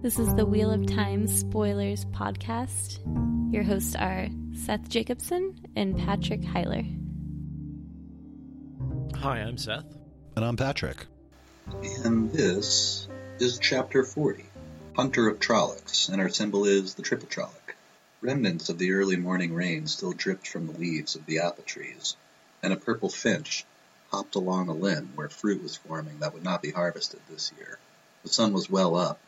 This is the Wheel of Time Spoilers podcast. Your hosts are Seth Jacobson and Patrick Heiler. Hi, I'm Seth. And I'm Patrick. And this is Chapter 40 Hunter of Trollocs, and our symbol is the triple trolloc. Remnants of the early morning rain still dripped from the leaves of the apple trees, and a purple finch hopped along a limb where fruit was forming that would not be harvested this year. The sun was well up,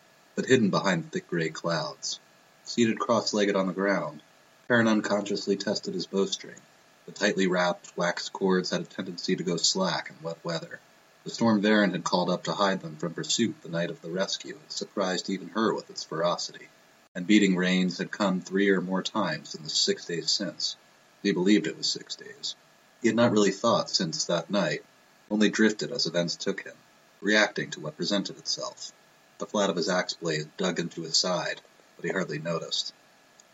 but hidden behind thick gray clouds. Seated cross-legged on the ground, Perrin unconsciously tested his bowstring. The tightly wrapped wax cords had a tendency to go slack in wet weather. The storm Verin had called up to hide them from pursuit the night of the rescue had surprised even her with its ferocity, and beating rains had come three or more times in the six days since. He believed it was six days. He had not really thought since that night, only drifted as events took him, reacting to what presented itself. The flat of his axe blade dug into his side, but he hardly noticed.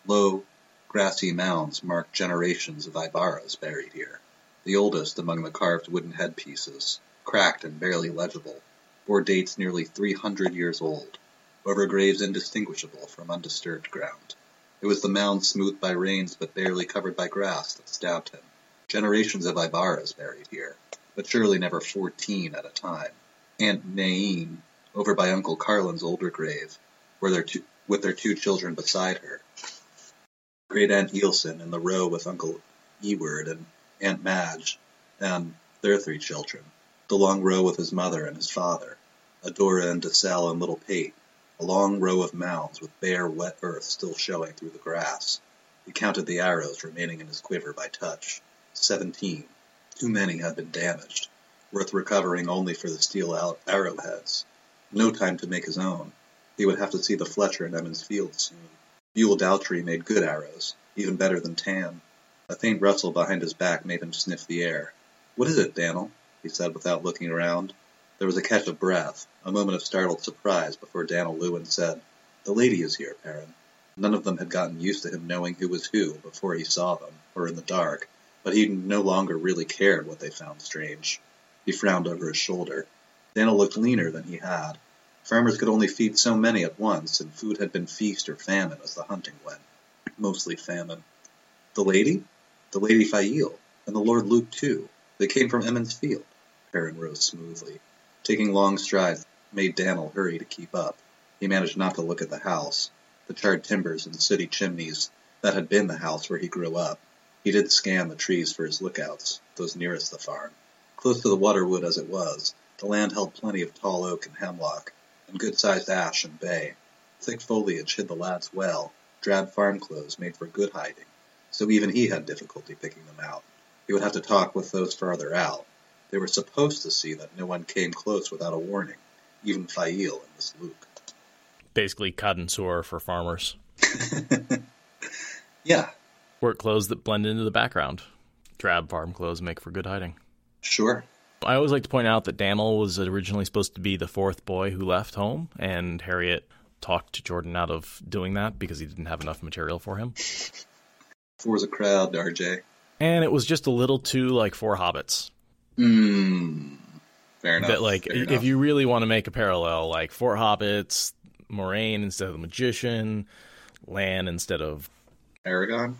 Low, grassy mounds marked generations of Aybaras buried here. The oldest among the carved wooden headpieces, cracked and barely legible, bore dates nearly three hundred years old, over graves indistinguishable from undisturbed ground. It was the mound smoothed by rains but barely covered by grass that stabbed him. Generations of Aybaras buried here, but surely never fourteen at a time. Aunt Nain over by Uncle Carlin's older grave, where their two, with their two children beside her. Great Aunt Eelson in the row with Uncle Eward and Aunt Madge and their three children. The long row with his mother and his father. Adora and Deselle and little Paet. A long row of mounds with bare, wet earth still showing through the grass. He counted the arrows remaining in his quiver by touch. Seventeen. Too many had been damaged, worth recovering only for the steel arrowheads. No time to make his own. He would have to see the Fletcher in Emond's Field soon. Buel Dowtry made good arrows, even better than Tam. A faint rustle behind his back made him sniff the air. What is it, Dan'l? he said without looking around. There was a catch of breath, a moment of startled surprise before Dan'l Lewin said, The lady is here, Perrin. None of them had gotten used to him knowing who was who before he saw them, or in the dark, but he no longer really cared what they found strange. He frowned over his shoulder. Dan'l looked leaner than he had. Farmers could only feed so many at once, and food had been feast or famine as the hunting went. Mostly famine. The lady? The Lady Faile, and the Lord Luc too. They came from Emond's Field. Perrin rose smoothly. Taking long strides made Dan'l hurry to keep up. He managed not to look at the house, the charred timbers and sooty chimneys that had been the house where he grew up. He did scan the trees for his lookouts, those nearest the farm. Close to the waterwood as it was, the land held plenty of tall oak and hemlock, and good-sized ash and bay. Thick foliage hid the lads well, drab farm clothes made for good hiding, so even he had difficulty picking them out. He would have to talk with those farther out. They were supposed to see that no one came close without a warning, even Faile and Miss Luke. Basically, cotton sore for farmers. yeah. Work clothes that blend into the background. Drab farm clothes make for good hiding. Sure. I always like to point out that Dan'l was originally supposed to be the fourth boy who left home, and Harriet talked Jordan out of doing that because he didn't have enough material for him. Four's a crowd, RJ. And it was just a little too like four hobbits. Hmm. Fair enough. That like, Fair if enough. you really want to make a parallel, like four hobbits, Moiraine instead of the magician, Lan instead of Aragorn.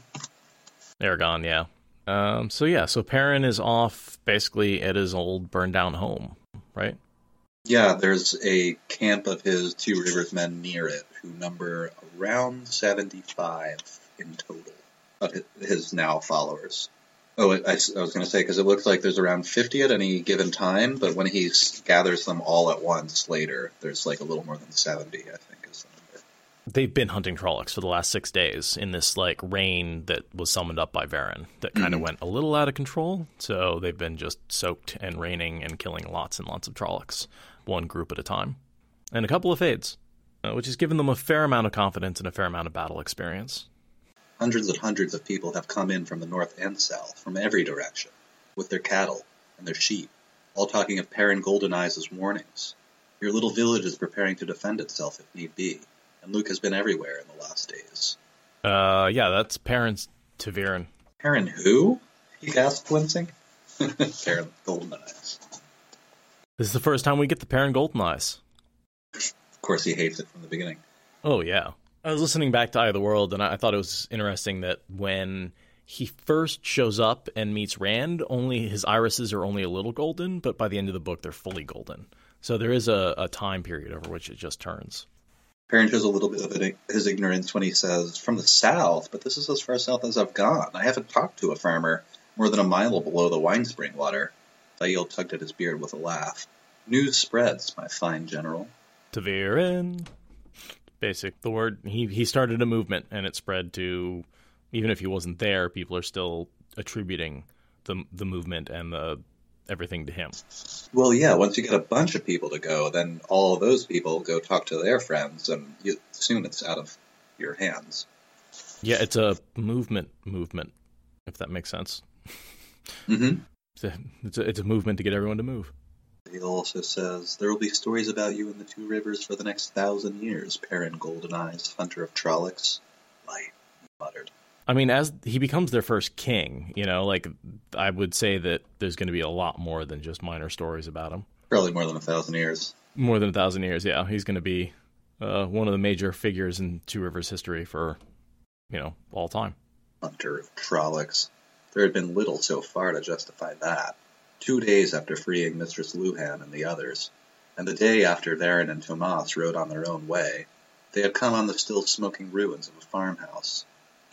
Aragorn, yeah. Um, so yeah, so Perrin is off basically at his old burned down home, right? Yeah, there's a camp of his Two Rivers men near it who number around 75 in total of his now followers. Oh, I, I was going to say, because it looks like there's around 50 at any given time, but when he gathers them all at once later, there's like a little more than 70, I think, is the. They've been hunting Trollocs for the last six days in this like rain that was summoned up by Verin that kind of mm-hmm. went a little out of control. So they've been just soaked and raining and killing lots and lots of Trollocs, one group at a time, and a couple of fades, uh, which has given them a fair amount of confidence and a fair amount of battle experience. Hundreds and hundreds of people have come in from the north and south, from every direction, with their cattle and their sheep, all talking of Perrin Goldeneyes' warnings. Your little village is preparing to defend itself if need be, and Luc has been everywhere in the last days. Uh, yeah, that's Perrin's ta'veren. Perrin who? He asked, wincing. Perrin Golden Eyes. This is the first time we get the Perrin Golden Eyes. Of course, he hates it from the beginning. Oh, yeah. I was listening back to Eye of the World, and I thought it was interesting that when he first shows up and meets Rand, only his irises are only a little golden, but by the end of the book, they're fully golden. So there is a, a time period over which it just turns. Perrin shows a little bit of his ignorance when he says, "From the south, but this is as far south as I've gone. I haven't talked to a farmer more than a mile below the Winespring Water." Thail tugged at his beard with a laugh. News spreads, my fine general. ta'veren basic. The word he he started a movement and it spread to even if he wasn't there, people are still attributing the the movement and the everything to him. Well, yeah. Once you get a bunch of people to go, then all of those people go talk to their friends, and you, soon it's out of your hands. Yeah, it's a movement movement, if that makes sense. Mm-hmm. It's a, it's a, it's a movement to get everyone to move. He also says, There will be stories about you in the Two Rivers for the next thousand years, Perrin Goldeneyes, hunter of Trollocs. Light, muttered. I mean, as he becomes their first king, you know, like I would say that there's going to be a lot more than just minor stories about him. Probably more than a thousand years. More than a thousand years, yeah. He's going to be uh, one of the major figures in Two Rivers history for, you know, all time. Hunter of Trollocs. There had been little so far to justify that two days after freeing Mistress Luhhan and the others, and the day after Verin and Tomas rode on their own way, they had come on the still smoking ruins of a farmhouse,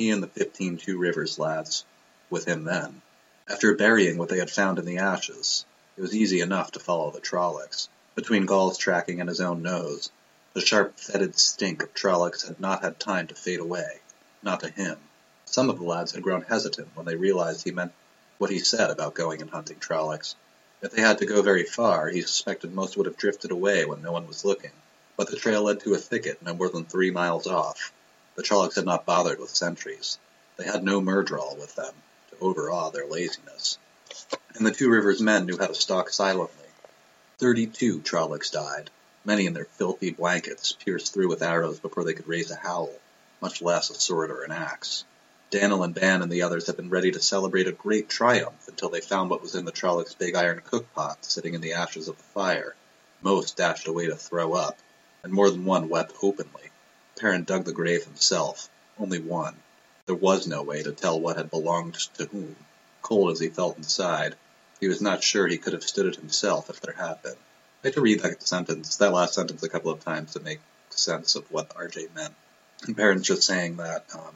he and the fifteen Two Rivers lads with him then. After burying what they had found in the ashes, it was easy enough to follow the Trollocs. Between Gaul's tracking and his own nose, the sharp fetid stink of Trollocs had not had time to fade away, not to him. Some of the lads had grown hesitant when they realized he meant what he said about going and hunting Trollocs. If they had to go very far, he suspected most would have drifted away when no one was looking. But the trail led to a thicket no more than three miles off. The Trollocs had not bothered with sentries. They had no Myrddraal with them to overawe their laziness. And the Two Rivers men knew how to stalk silently. Thirty-two Trollocs died, many in their filthy blankets, pierced through with arrows before they could raise a howl, much less a sword or an axe. Dan'l and Ban and the others had been ready to celebrate a great triumph until they found what was in the Trollocs' big iron cookpot sitting in the ashes of the fire. Most dashed away to throw up, and more than one wept openly. Perrin dug the grave himself, only one. There was no way to tell what had belonged to whom. Cold as he felt inside, he was not sure he could have stood it himself if there had been. I had to read that sentence, that last sentence, a couple of times to make sense of what RJ meant. And Perrin's just saying that um,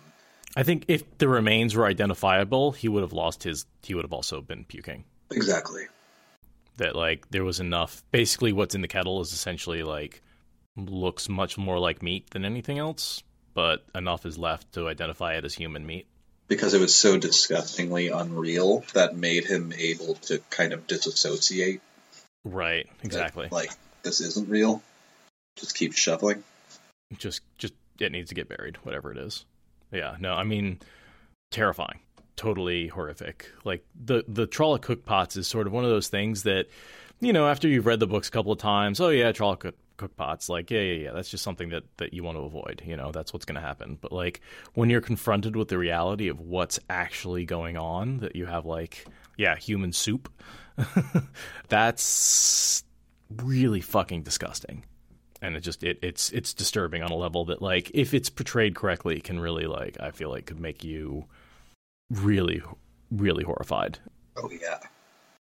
I think if the remains were identifiable, he would have lost his. He would have also been puking. Exactly. That like there was enough. Basically, what's in the kettle is essentially like looks much more like meat than anything else, but enough is left to identify it as human meat. Because it was so disgustingly unreal that made him able to kind of disassociate. Right. Exactly. That, like this isn't real. Just keep shoveling. Just, just it needs to get buried, whatever it is. Yeah, no, I mean, terrifying, totally horrific. Like the the Trolloc cookpots is sort of one of those things that, you know, after you've read the books a couple of times, oh yeah, Trolloc cook, cookpots, like yeah, yeah, yeah, that's just something that that you want to avoid. You know, that's what's going to happen. But like when you're confronted with the reality of what's actually going on, that you have like yeah, human soup, that's really fucking disgusting. and it just it, it's it's disturbing on a level that like if it's portrayed correctly can really like I feel like could make you really really horrified. Oh yeah,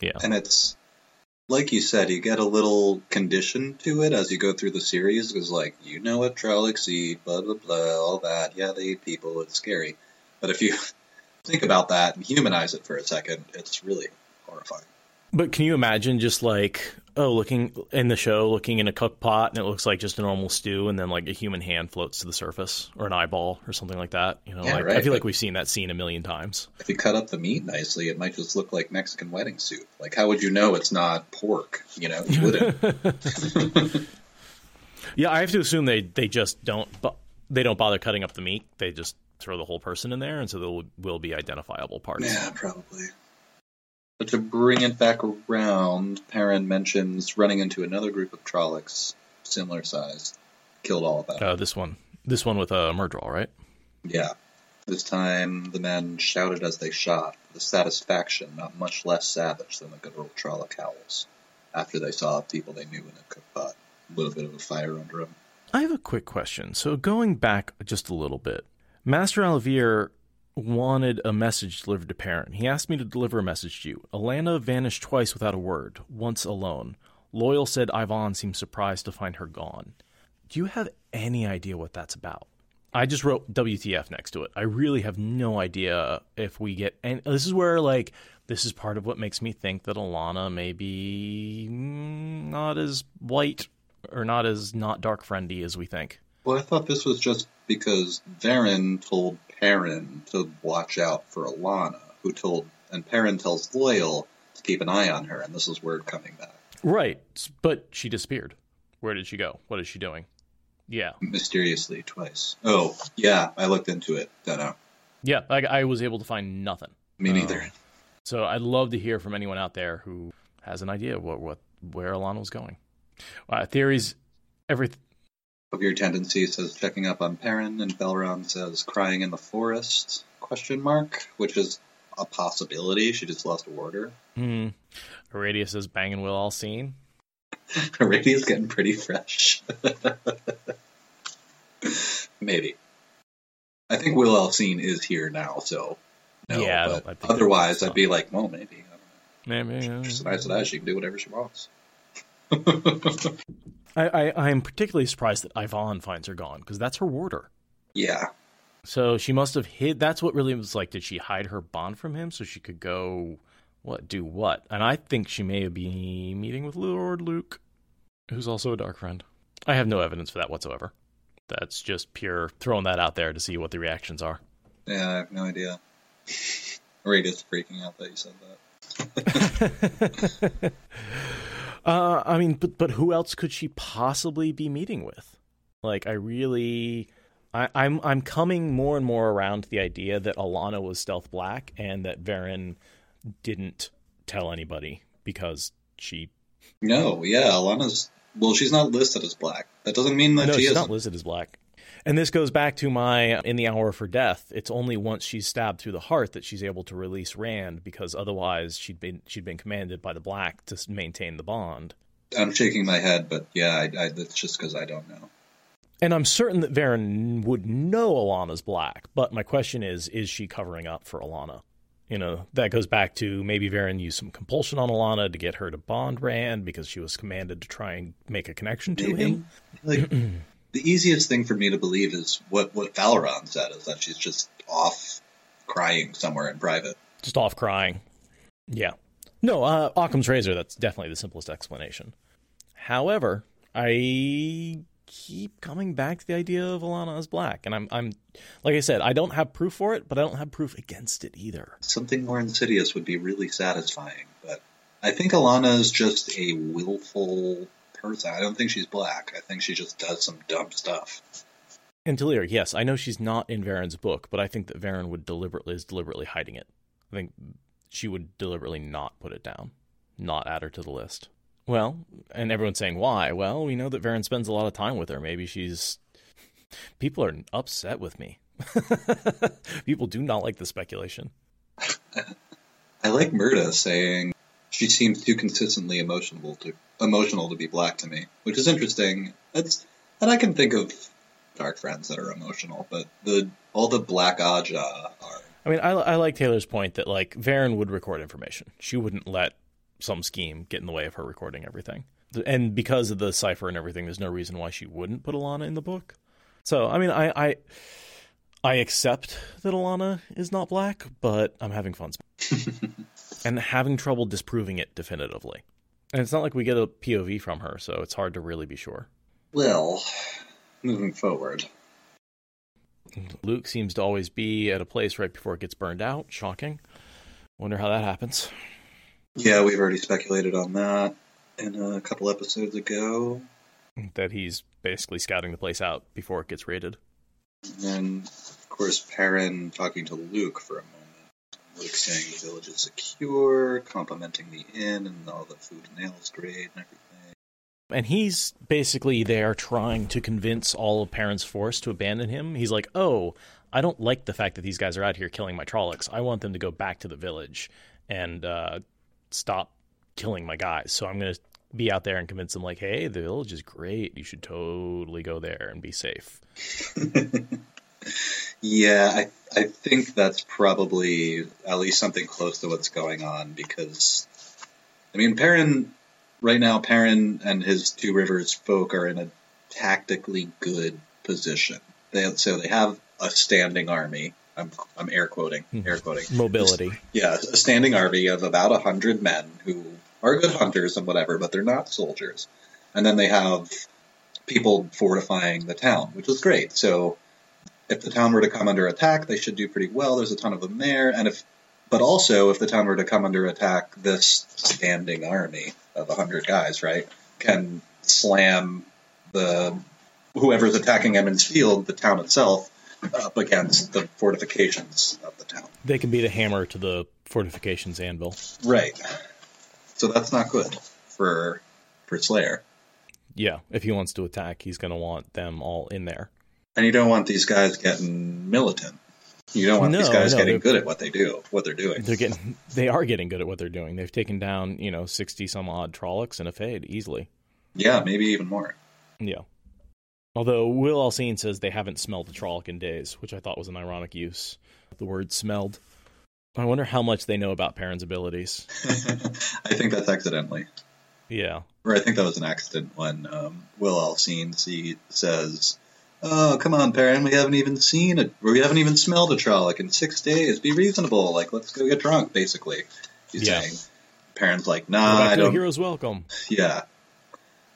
Yeah. and it's like you said, you get a little condition to it as you go through the series because, like, you know what Trollocs eat, blah blah blah, all that. Yeah, they eat people. It's scary, but if you think about that and humanize it for a second, it's really horrifying. But can you imagine just like oh looking in the show looking in a cook pot and it looks like just a normal stew and then like a human hand floats to the surface or an eyeball or something like that. You know, Yeah, like I feel like we've seen that scene a million times. If you cut up the meat nicely, it might just look like Mexican wedding soup. Like, how would you know it's not pork? You know, you wouldn't. Yeah, I have to assume they they just don't they don't bother cutting up the meat. They just throw the whole person in there, and so there will, will be identifiable parts. Yeah, probably. But to bring it back around, Perrin mentions running into another group of Trollocs, similar size, killed all of them. Uh, this one, this one with a uh, Myrddraal, right? Yeah. This time, the men shouted as they shot, with a satisfaction not much less savage than the good old Trolloc howls, after they saw people they knew in a cookpot. A little bit of a fire under them. I have a quick question. So going back just a little bit, Master al'Vere wanted a message delivered to Perrin. He asked me to deliver a message to you. Alanna vanished twice without a word, once alone. Loial said Ihvon seemed surprised to find her gone. Do you have any idea what that's about? I just wrote WTF next to it. I really have no idea if we get and this is where like this is part of what makes me think that Alanna may be not as white or not as not dark friendly as we think. Well, I thought this was just because Verin told Perrin to watch out for Alanna, who told, and Perrin tells Loial to keep an eye on her, and this is word coming back. Right, but she disappeared. Where did she go? What is she doing? Yeah, Mysteriously, twice. Oh, yeah, I looked into it. Don't know. yeah. I, I was able to find nothing. Me neither. So I'd love to hear from anyone out there who has an idea of what, what where Alanna was going. Uh, theories, every Of your tendency says checking up on Perrin, and Belron says crying in the forest? Question mark, which is a possibility. She just lost a warder. hmm. Aradia says banging Wil al'Seen. Radia's getting pretty fresh. Maybe. I think Wil al'Seen is here now, so no. Yeah, I but I think otherwise, I'd be like, well, maybe. Maybe. She's nice as she can do whatever she wants. I, I am particularly surprised that Ihvon finds her gone because that's her warder. Yeah, So she must have hid. That's what really was like. Did she hide her bond from him so she could go what do what? And I think she may be meeting with Lord Luc, who's also a dark friend. I have no evidence for that whatsoever. That's just pure throwing that out there to see what the reactions are. yeah, I have no idea. Radia's freaking out that you said that. Uh, I mean, but but who else could she possibly be meeting with? Like, I really, I, I'm I'm coming more and more around to the idea that Alanna was Stealth Black and that Verin didn't tell anybody because she. No, yeah, Alanna's. Well, she's not listed as black. That doesn't mean that no, she she's isn't. not listed as black. And this goes back to my in the hour for death. It's only once she's stabbed through the heart that she's able to release Rand because otherwise she'd been she'd been commanded by the black to maintain the bond. I'm shaking my head, but yeah, I, I, that's just because I don't know. And I'm certain that Verin would know Alanna's black, but my question is, is she covering up for Alanna? You know, that goes back to maybe Verin used some compulsion on Alanna to get her to bond Rand because she was commanded to try and make a connection to Maybe. him. Like the easiest thing for me to believe is what what Valoron said is that she's just off crying somewhere in private. Just off crying. Yeah. No, uh, Occam's razor, that's definitely the simplest explanation. However, I keep coming back to the idea of Alanna as black. And I'm, I'm, like I said, I don't have proof for it, but I don't have proof against it either. Something more insidious would be really satisfying, but I think Alanna is just a willful person. I don't think she's black. I think she just does some dumb stuff. And Talir, yes, I know she's not in Verin's book, but I think that Verin would deliberately is deliberately hiding it. I think she would deliberately not put it down, not add her to the list. Well, and everyone's saying why? Well, we know that Verin spends a lot of time with her. Maybe she's. People are upset with me. People do not like the speculation. I like Murda saying she seems too consistently emotional to emotional to be black to me, which is interesting. And I can think of dark friends that are emotional, but the all the Black Ajah are. I mean, I, I like Taylor's point that like Verin would record information. She wouldn't let some scheme get in the way of her recording everything. And because of the cipher and everything, there's no reason why she wouldn't put Alanna in the book. So, I mean, I I, I accept that Alanna is not black, but I'm having fun and having trouble disproving it definitively. And it's not like we get a POV from her, so it's hard to really be sure. Well, moving forward. Luc seems to always be at a place right before it gets burned out. Shocking. Wonder how that happens. Yeah, we've already speculated on that in a couple episodes ago. That he's basically scouting the place out before it gets raided. And then, of course, Perrin talking to Luc for a moment. Saying the village is secure, complimenting the inn and all the food and ale is great and everything. And he's basically there trying to convince all of Perrin's force to abandon him. He's like, oh, I don't like the fact that these guys are out here killing my Trollocs. I want them to go back to the village and uh, stop killing my guys. So I'm going to be out there and convince them, like, hey, the village is great. You should totally go there and be safe. yeah, I, I think that's probably at least something close to what's going on because, I mean, Perrin right now, Perrin and his Two Rivers folk are in a tactically good position. They, so they have a standing army. I'm, I'm air quoting, hmm. air quoting. Mobility. Yeah, a standing army of about a hundred men who are good hunters and whatever, but they're not soldiers. And then they have people fortifying the town, which is great. So if the town were to come under attack, they should do pretty well. There's a ton of them there, and if but also if the town were to come under attack, this standing army of 100 guys, right, can slam the whoever's attacking Emond's Field, the town itself, up against the fortifications of the town. They can beat a hammer to the fortifications anvil. Right. So that's not good for for Slayer. Yeah, if he wants to attack, he's going to want them all in there. And you don't want these guys getting militant. You don't want no, these guys no, getting good at what they do, what they're doing. They're getting, they are getting good at what they're doing. They've taken down, you know, sixty some odd Trollocs and a Fade easily. Yeah, maybe even more. Yeah. Although Wil al'Seen says they haven't smelled a Trolloc in days, which I thought was an ironic use. The word "smelled." I wonder how much they know about Perrin's abilities. I think that's accidentally. Yeah. Or I think that was an accident when um, Wil al'Seen says Oh, come on, Perrin. We haven't even seen it. We haven't even smelled a Trolloc in six days. Be reasonable. Like, let's go get drunk, basically. He's yeah. saying. Perrin's like, nah, I don't. Heroes welcome. Yeah.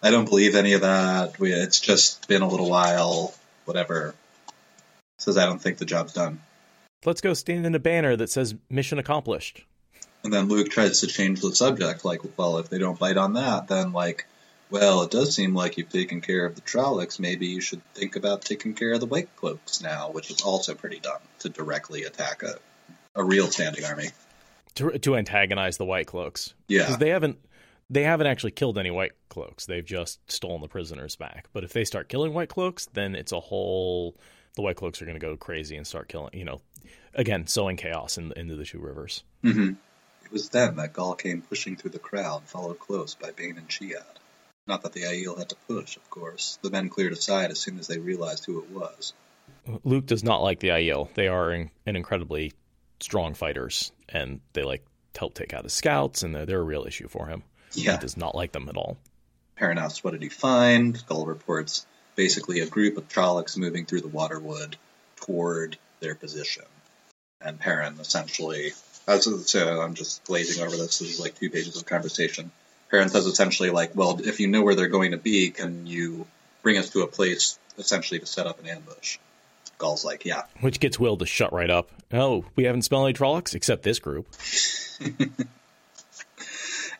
I don't believe any of that. We, it's just been a little while. Whatever. Says, I don't think the job's done. Let's go stand in a banner that says mission accomplished. And then Luc tries to change the subject. Like, well, if they don't bite on that, then, like, well, it does seem like you've taken care of the Trollocs. Maybe you should think about taking care of the White Cloaks now, which is also pretty dumb to directly attack a, a real standing army. To, to antagonize the White Cloaks. Yeah. Because they haven't they haven't actually killed any White Cloaks. They've just stolen the prisoners back. But if they start killing White Cloaks, then it's a whole. The White Cloaks are going to go crazy and start killing. You know, again, sowing chaos in, into the two rivers. Mm-hmm. It was then that Gaul came pushing through the crowd, followed close by Bain and Chiad. Not that the Aiel had to push, of course. The men cleared aside as soon as they realized who it was. Luc does not like the Aiel. They are an incredibly strong fighters, and they like help take out his scouts, and they're, they're a real issue for him. Yeah. He does not like them at all. Perrin asks, what did he find? Gaul reports basically a group of Trollocs moving through the waterwood toward their position. And Perrin essentially, as so I'm just glazing over this. This is like two pages of conversation. Perrin says essentially like, well, if you know where they're going to be, can you bring us to a place essentially to set up an ambush? Gaul's like, yeah. Which gets Will to shut right up. Oh, we haven't smelled any Trollocs except this group.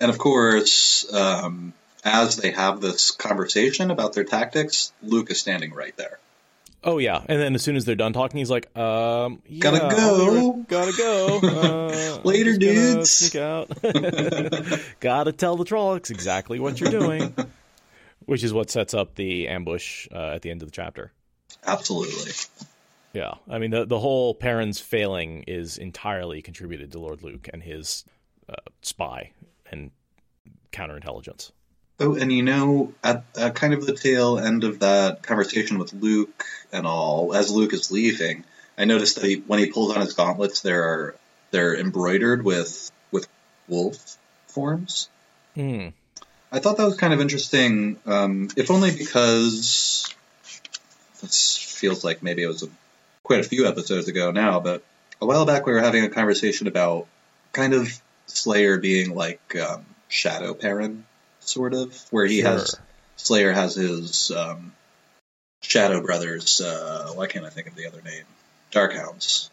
and of course, um, as they have this conversation about their tactics, Luc is standing right there. Oh yeah, and then as soon as they're done talking, he's like, um, yeah, gotta go, gotta go. Uh, Later, dudes. Sneak out. gotta tell the Trollocs exactly what you're doing, which is what sets up the ambush uh, at the end of the chapter. Absolutely. Yeah, I mean the the whole Perrin's failing is entirely contributed to Lord Luc and his uh, spy and counterintelligence. Oh, and you know, at, at kind of the tail end of that conversation with Luc and all, as Luc is leaving, I noticed that he, when he pulls on his gauntlets, they're they're embroidered with with wolf forms. Hmm. I thought that was kind of interesting, um, if only because this feels like maybe it was a, quite a few episodes ago now, but a while back we were having a conversation about kind of Slayer being like um, Shadow Perrin, sort of, where he has Slayer has his um, Shadow Brothers. Uh, why can't I think of the other name? Darkhounds.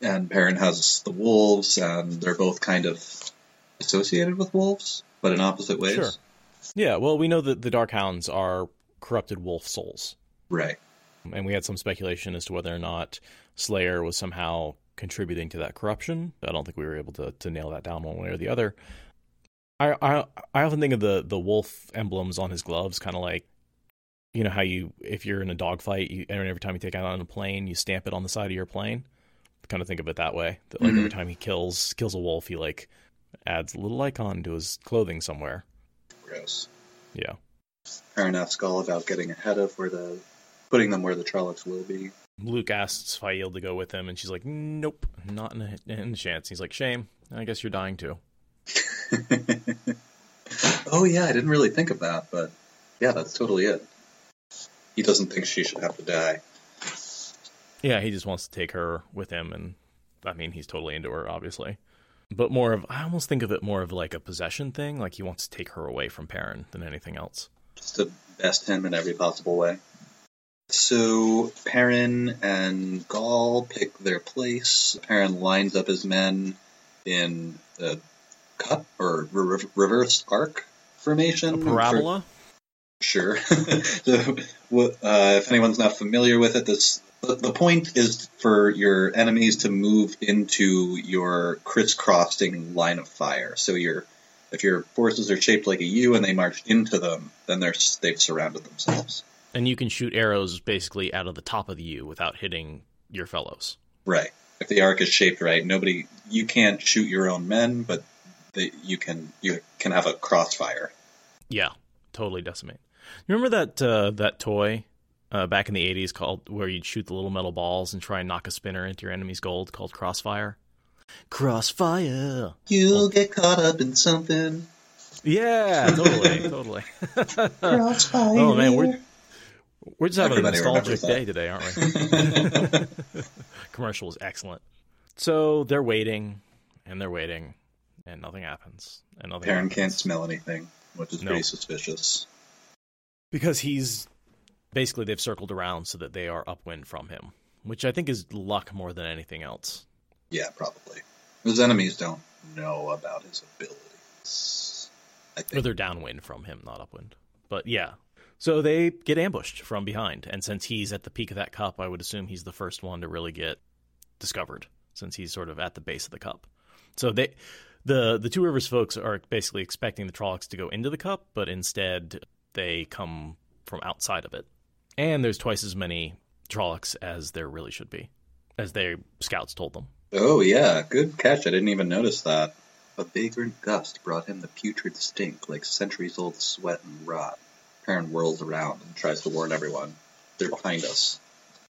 And Perrin has the wolves, and they're both kind of associated with wolves, but in opposite ways. Sure. Yeah, well, we know that the Darkhounds are corrupted wolf souls. Right. And we had some speculation as to whether or not Slayer was somehow contributing to that corruption. I don't think we were able to, to nail that down one way or the other. I, I I often think of the, the wolf emblems on his gloves, kind of like, you know how you if you're in a dogfight, you and every time you take out on a plane, you stamp it on the side of your plane. Kind of think of it that way. That like every mm-hmm. time he kills kills a wolf, he like adds a little icon to his clothing somewhere. Gross. Yeah. Perrin asks all about getting ahead of where the putting them where the Trollocs will be. Luc asks Faile to go with him, and she's like, "Nope, not in a, in a chance." He's like, "Shame. I guess you're dying too." Oh yeah, I didn't really think of that, but yeah, that's totally it. He doesn't think she should have to die. Yeah, he just wants to take her with him, and I mean, he's totally into her, obviously. But more of, I almost think of it more of like a possession thing. Like he wants to take her away from Perrin than anything else. Just to best him in every possible way. So Perrin and Gaul pick their place. Perrin lines up his men in a cut or re- reverse arc formation. A parabola. Sure. so, uh, if anyone's not familiar with it, this the, the point is for your enemies to move into your crisscrossing line of fire. So your if your forces are shaped like a U and they march into them, then they're they've surrounded themselves. and you can shoot arrows basically out of the top of the U without hitting your fellows. Right. If the arc is shaped right, nobody you can't shoot your own men, but they, you can you can have a crossfire. Yeah, totally decimate. You remember that uh, that toy uh, back in the '80s called where you'd shoot the little metal balls and try and knock a spinner into your enemy's gold called Crossfire? Crossfire. You'll get caught up in something. Yeah, totally, totally. Crossfire. oh man, we're we're just having Everybody a nostalgic day today, aren't we? Commercial was excellent. So they're waiting and they're waiting, and nothing happens. And nothing. Perrin happens. can't smell anything, which is No. pretty suspicious. because he's basically they've circled around so that they are upwind from him, which I think is luck more than anything else. Yeah, probably. His enemies don't know about his abilities. I Or they're downwind from him, not upwind. But yeah. So they get ambushed from behind, and since he's at the peak of that cup, I would assume he's the first one to really get discovered, since he's sort of at the base of the cup. So they, the the two rivers folks are basically expecting the Trollocs to go into the cup, but instead they come from outside of it. And there's twice as many Trollocs as there really should be, as their scouts told them. Oh yeah, good catch. I didn't even notice that. A vagrant gust brought him the putrid stink, like centuries-old sweat and rot. Perrin whirls around and tries to warn everyone. They're behind us.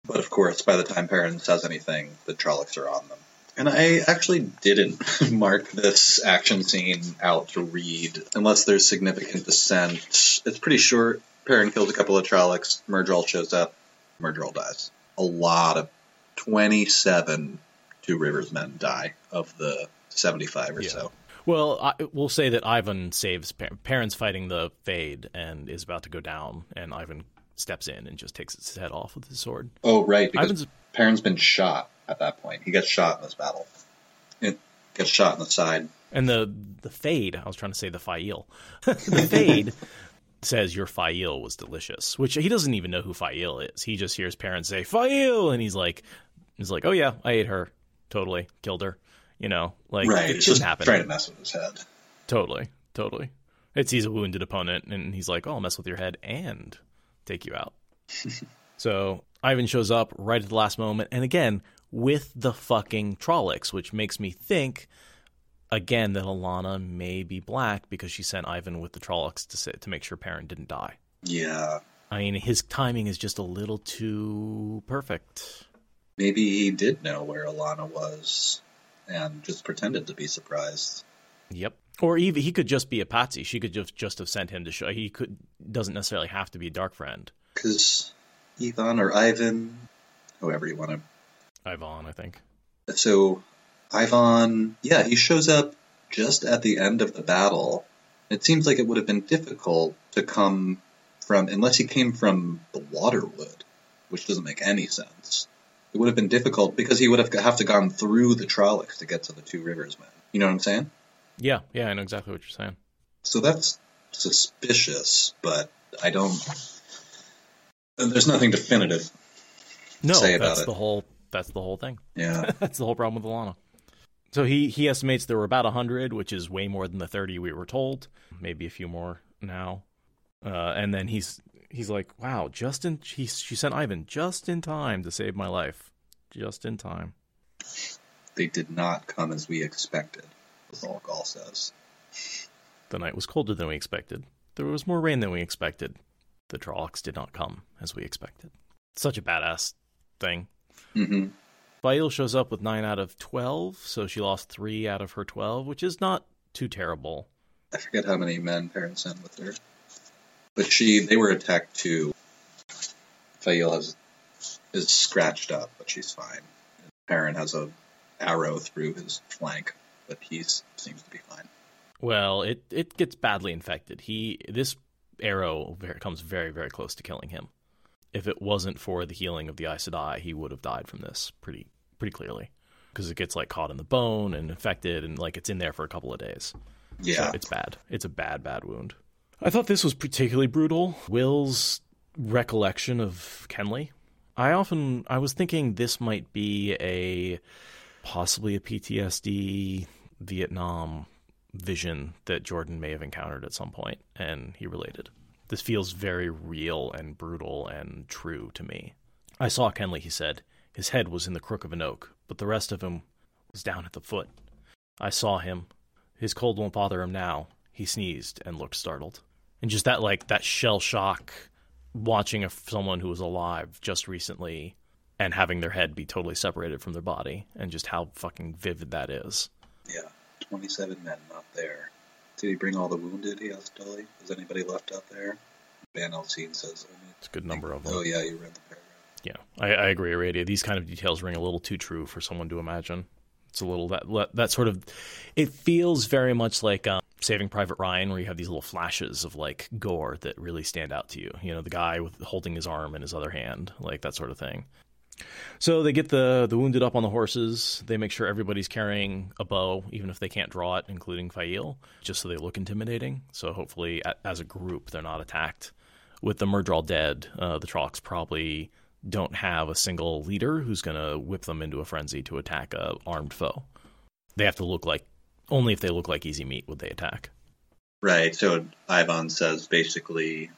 But of course, by the time Perrin says anything, the Trollocs are on them. And I actually didn't mark this action scene out to read, unless there's significant dissent. It's pretty short. Perrin kills a couple of Trollocs. Myrddraal shows up. Myrddraal dies. A lot of 27 Two Rivers men die of the 75 or Yeah. so. Well, I, we'll say that Ihvon saves Perrin's fighting the Fade and is about to go down, and Ihvon steps in and just takes his head off with his sword. Oh, right, because Ihvon's- Perrin's been shot at that point. He gets shot in this battle. It gets shot in the side. And the the Fade, I was trying to say the Faile. the Fade says your Faile was delicious, which he doesn't even know who Faile is. He just hears parents say Faile, and he's like, he's like, oh yeah, I ate her, totally killed her. You know, like right, it it's just happen. trying to mess with his head. Totally, totally. It's he's a wounded opponent, and he's like, "Oh, I'll mess with your head and take you out." so Ihvon shows up right at the last moment, and again with the fucking Trollocs, which makes me think again that Alanna may be black because she sent Ihvon with the Trollocs to sit, to make sure Perrin didn't die. Yeah. I mean, his timing is just a little too perfect. Maybe he did know where Alanna was and just pretended to be surprised. Yep. Or even he could just be a patsy. She could just just have sent him to show. He could doesn't necessarily have to be a dark friend. Because Ivan or Ivan, however you want to. Ivan, I think. So Ivan, yeah, he shows up just at the end of the battle. It seems like it would have been difficult to come from, unless he came from the Waterwood, which doesn't make any sense. It would have been difficult because he would have have to gone through the Trollocs to get to the Two Rivers Men. You know what I'm saying? Yeah, yeah, I know exactly what you're saying. So that's suspicious, but I don't. There's nothing definitive. No, say about that's it. the whole. That's the whole thing. Yeah. that's the whole problem with Alanna. So he he estimates there were about hundred, which is way more than the thirty we were told. Maybe a few more now. Uh, and then he's he's like, "Wow, just in he, she sent Ihvon just in time to save my life, just in time." They did not come as we expected, as all Gaul says. The night was colder than we expected. There was more rain than we expected. The Trollocs did not come as we expected. Such a badass thing. Mm-hmm. Bail shows up with 9 out of 12, so she lost 3 out of her 12, which is not too terrible. I forget how many men Perrin sent with her. But she, they were attacked too. Faile has is scratched up, but she's fine. Perrin has a arrow through his flank, but he seems to be fine. Well, it, it gets badly infected. He This arrow comes very, very close to killing him. If it wasn't for the healing of the Aes Sedai, he would have died from this pretty pretty clearly. Because it gets like caught in the bone and infected, and like it's in there for a couple of days. Yeah. So it's bad. It's a bad, bad wound. I thought this was particularly brutal. Will's recollection of Kenley. I often I was thinking this might be a possibly a PTSD Vietnam vision that Jordan may have encountered at some point and he related. This feels very real and brutal and true to me. I saw Kenley, he said. His head was in the crook of an oak, but the rest of him was down at the foot. I saw him. His cold won't bother him now. He sneezed and looked startled. And just that, like, that shell shock watching a, someone who was alive just recently and having their head be totally separated from their body and just how fucking vivid that is. Yeah, 27 men not there. Did he bring all the wounded? He asked Dully. Is anybody left out there? Ban al'Seen says, only. It's a good number of them. Oh, yeah, you read the paragraph. Yeah, I, I agree, Aradia. These kind of details ring a little too true for someone to imagine. It's a little that that sort of. It feels very much like um, Saving Private Ryan, where you have these little flashes of like gore that really stand out to you. You know, the guy with holding his arm in his other hand, like that sort of thing. So they get the the wounded up on the horses. They make sure everybody's carrying a bow, even if they can't draw it, including Faile, just so they look intimidating. So hopefully, as a group, they're not attacked. With the Myrddraal dead, uh, the Trollocs probably don't have a single leader who's going to whip them into a frenzy to attack a armed foe. They have to look like only if they look like easy meat would they attack. Right, so Ihvon says basically,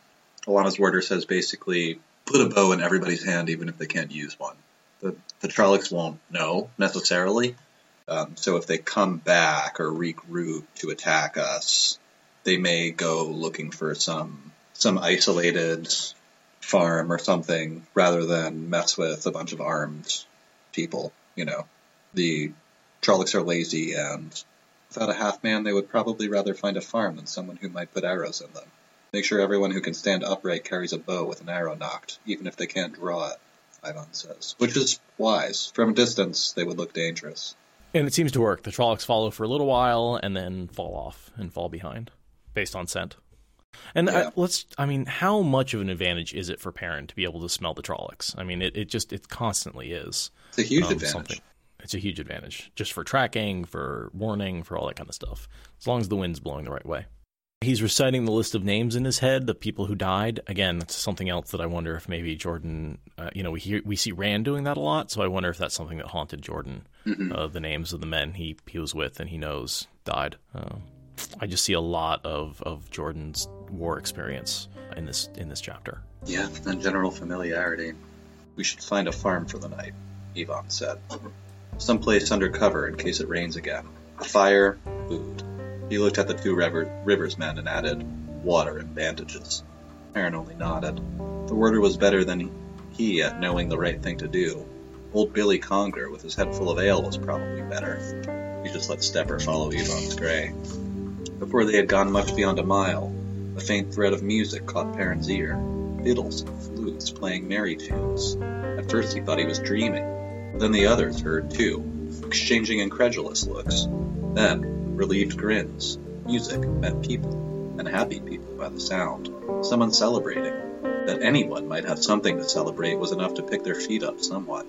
Alanna's order says basically, put a bow in everybody's hand even if they can't use one. The, the Trollocs won't know necessarily, um, so if they come back or regroup to attack us, they may go looking for some some isolated farm or something rather than mess with a bunch of armed people. You know, the Trollocs are lazy and without a half man, they would probably rather find a farm than someone who might put arrows in them. Make sure everyone who can stand upright carries a bow with an arrow knocked, even if they can't draw it, Ihvon says. Which is wise. From a distance, they would look dangerous. And it seems to work. The Trollocs follow for a little while and then fall off and fall behind based on scent. And Yeah. I, let's, I mean, how much of an advantage is it for Perrin to be able to smell the Trollocs? I mean, it, it just, it constantly is. It's a huge um, advantage. something. It's a huge advantage just for tracking, for warning, for all that kind of stuff. As long as the wind's blowing the right way. He's reciting the list of names in his head, the people who died. Again, that's something else that I wonder if maybe Jordan, uh, you know, we hear we see Rand doing that a lot, so I wonder if that's something that haunted Jordan. Uh, the names of the men he he was with and he knows died. Uh, I just see a lot of of Jordan's war experience in this in this chapter. Yeah, and general familiarity. We should find a farm for the night, Ihvon said. Someplace under cover in case it rains again. A fire, food. He looked at the two river, Rivers men and added, water and bandages. Aaron only nodded. The warder was better than he at knowing the right thing to do. Old Billy Congar, with his head full of ale, was probably better. He just let Stepper follow Ihvon's Gray. Before they had gone much beyond a mile, a faint thread of music caught Perrin's ear. Fiddles and flutes playing merry tunes. At first he thought he was dreaming, then the others heard too, exchanging incredulous looks. Then, relieved grins. Music meant people, and happy people by the sound. Someone celebrating. That anyone might have something to celebrate was enough to pick their feet up somewhat.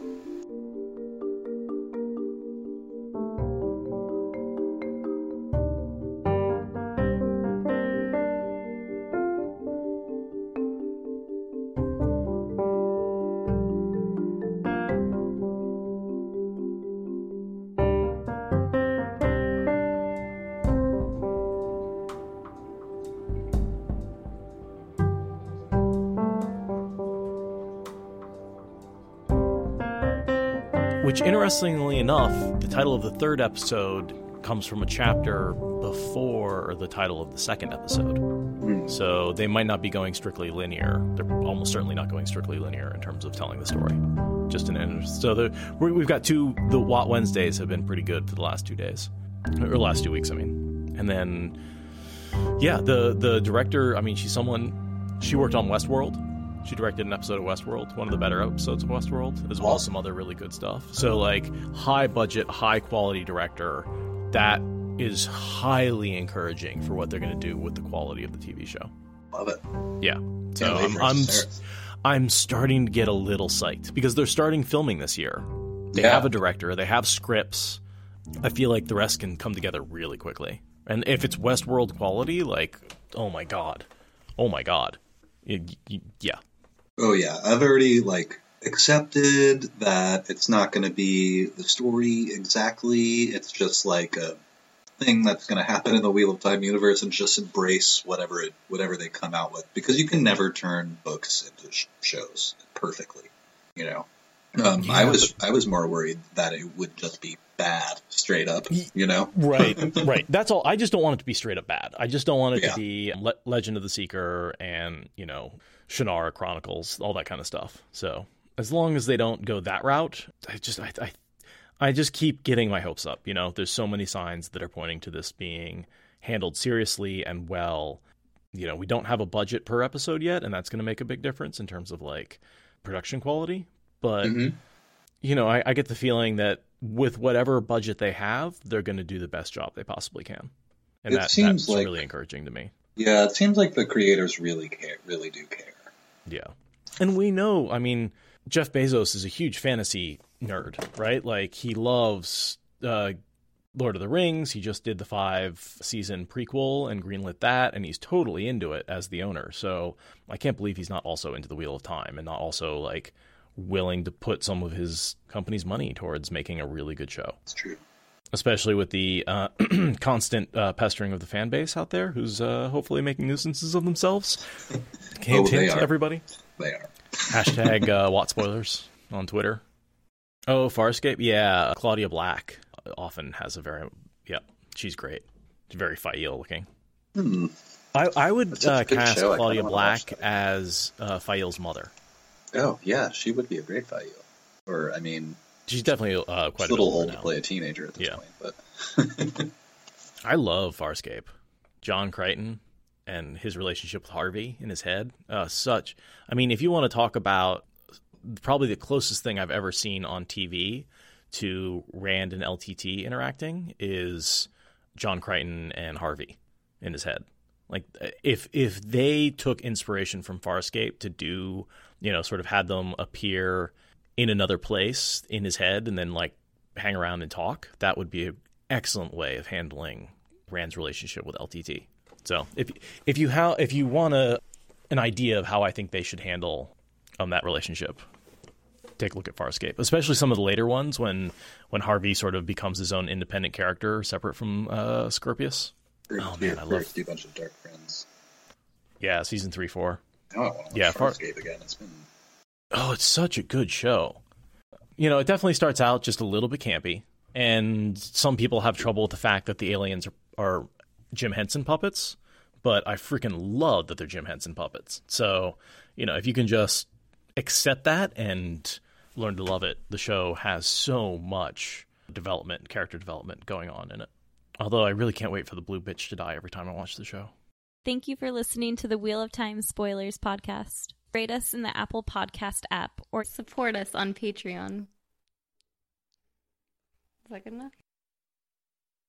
Which, interestingly enough, the title of the third episode comes from a chapter before the title of the second episode. Hmm. So they might not be going strictly linear. They're almost certainly not going strictly linear in terms of telling the story. Just an end. So the, we- we've got two. The WoT Wednesdays have been pretty good for the last two days, or last two weeks. I mean, and then yeah, the the director. I mean, she's someone. She worked on Westworld. She directed an episode of Westworld, one of the better episodes of Westworld, as well as some other really good stuff. So, like, high budget, high quality director, that is highly encouraging for what they're going to do with the quality of the TV show. Love it. Yeah. So I'm for it to I'm. I'm starting to get a little psyched because they're starting filming this year. They Yeah. have a director, they have scripts. I feel like the rest can come together really quickly. And if it's Westworld quality, like, oh my god, oh my god, It- yeah, Oh yeah, I've already like accepted that it's not going to be the story exactly. It's just like a thing that's going to happen in the Wheel of Time universe, and just embrace whatever it whatever they come out with because you can never turn books into sh- shows perfectly. You know, um, I was I was more worried that it would just be bad straight up. You know, right, right. That's all. I just don't want it to be straight up bad. I just don't want it Yeah. to be Le- Legend of the Seeker and you know Shannara Chronicles, all that kind of stuff. So as long as they don't go that route, I just I, I I just keep getting my hopes up. You know, there's so many signs that are pointing to this being handled seriously and well. You know, we don't have a budget per episode yet, and that's going to make a big difference in terms of like production quality. But Mhm. you know, I, I get the feeling that with whatever budget they have, they're going to do the best job they possibly can, and It that, seems that's like- really encouraging to me. yeah, it seems like the creators really care, really do care. Yeah. And we know, I mean, Jeff Bezos is a huge fantasy nerd, right? Like he loves uh, Lord of the Rings. He just did the five season prequel and greenlit that, and he's totally into it as the owner. So I can't believe he's not also into the Wheel of Time and not also like willing to put some of his company's money towards making a really good show. It's true. Especially with the uh, constant uh, pestering of the fan base out there, who's uh, hopefully making nuisances of themselves. Hint, Oh, hint, everybody. They are. Hashtag uh, WoT spoilers on Twitter. Oh, Farscape? Yeah, Claudia Black often has a very, yeah, she's great. She's very Faile looking. Hmm. I, I would That's such a uh, cast Claudia kinda wanna watch Black as uh, Faile's mother. Oh yeah, she would be a great Fayu. Or I mean, She's definitely uh, quite she's a little old now. to play a teenager at this Yeah. point, but I love Farscape. John Crichton and his relationship with Harvey in his head. Uh, such, I mean, if you want to talk about probably the closest thing I've ever seen on TV to Rand and LTT interacting is John Crichton and Harvey in his head. Like if if they took inspiration from Farscape to do, you know, sort of had them appear in another place in his head and then like hang around and talk, that would be an excellent way of handling Rand's relationship with LTT. So if if you how if you want a an idea of how I think they should handle um, that relationship, take a look at Farscape, especially some of the later ones when when Harvey sort of becomes his own independent character, separate from uh, Scorpius. Oh man, I love a bunch of Darkfriends. yeah, season three, four. Oh, now I want to watch Yeah, Far- again. It's been Oh, it's such a good show. You know, it definitely starts out just a little bit campy. And some people have trouble with the fact that the aliens are, are Jim Henson puppets, but I freaking love that they're Jim Henson puppets. So, you know, if you can just accept that and learn to love it, the show has so much development, character development going on in it. Although I really can't wait for the blue bitch to die every time I watch the show. Thank you for listening to the Wheel of Time Spoilers podcast. Rate us in the Apple Podcast app or support us on Patreon. Is that good enough?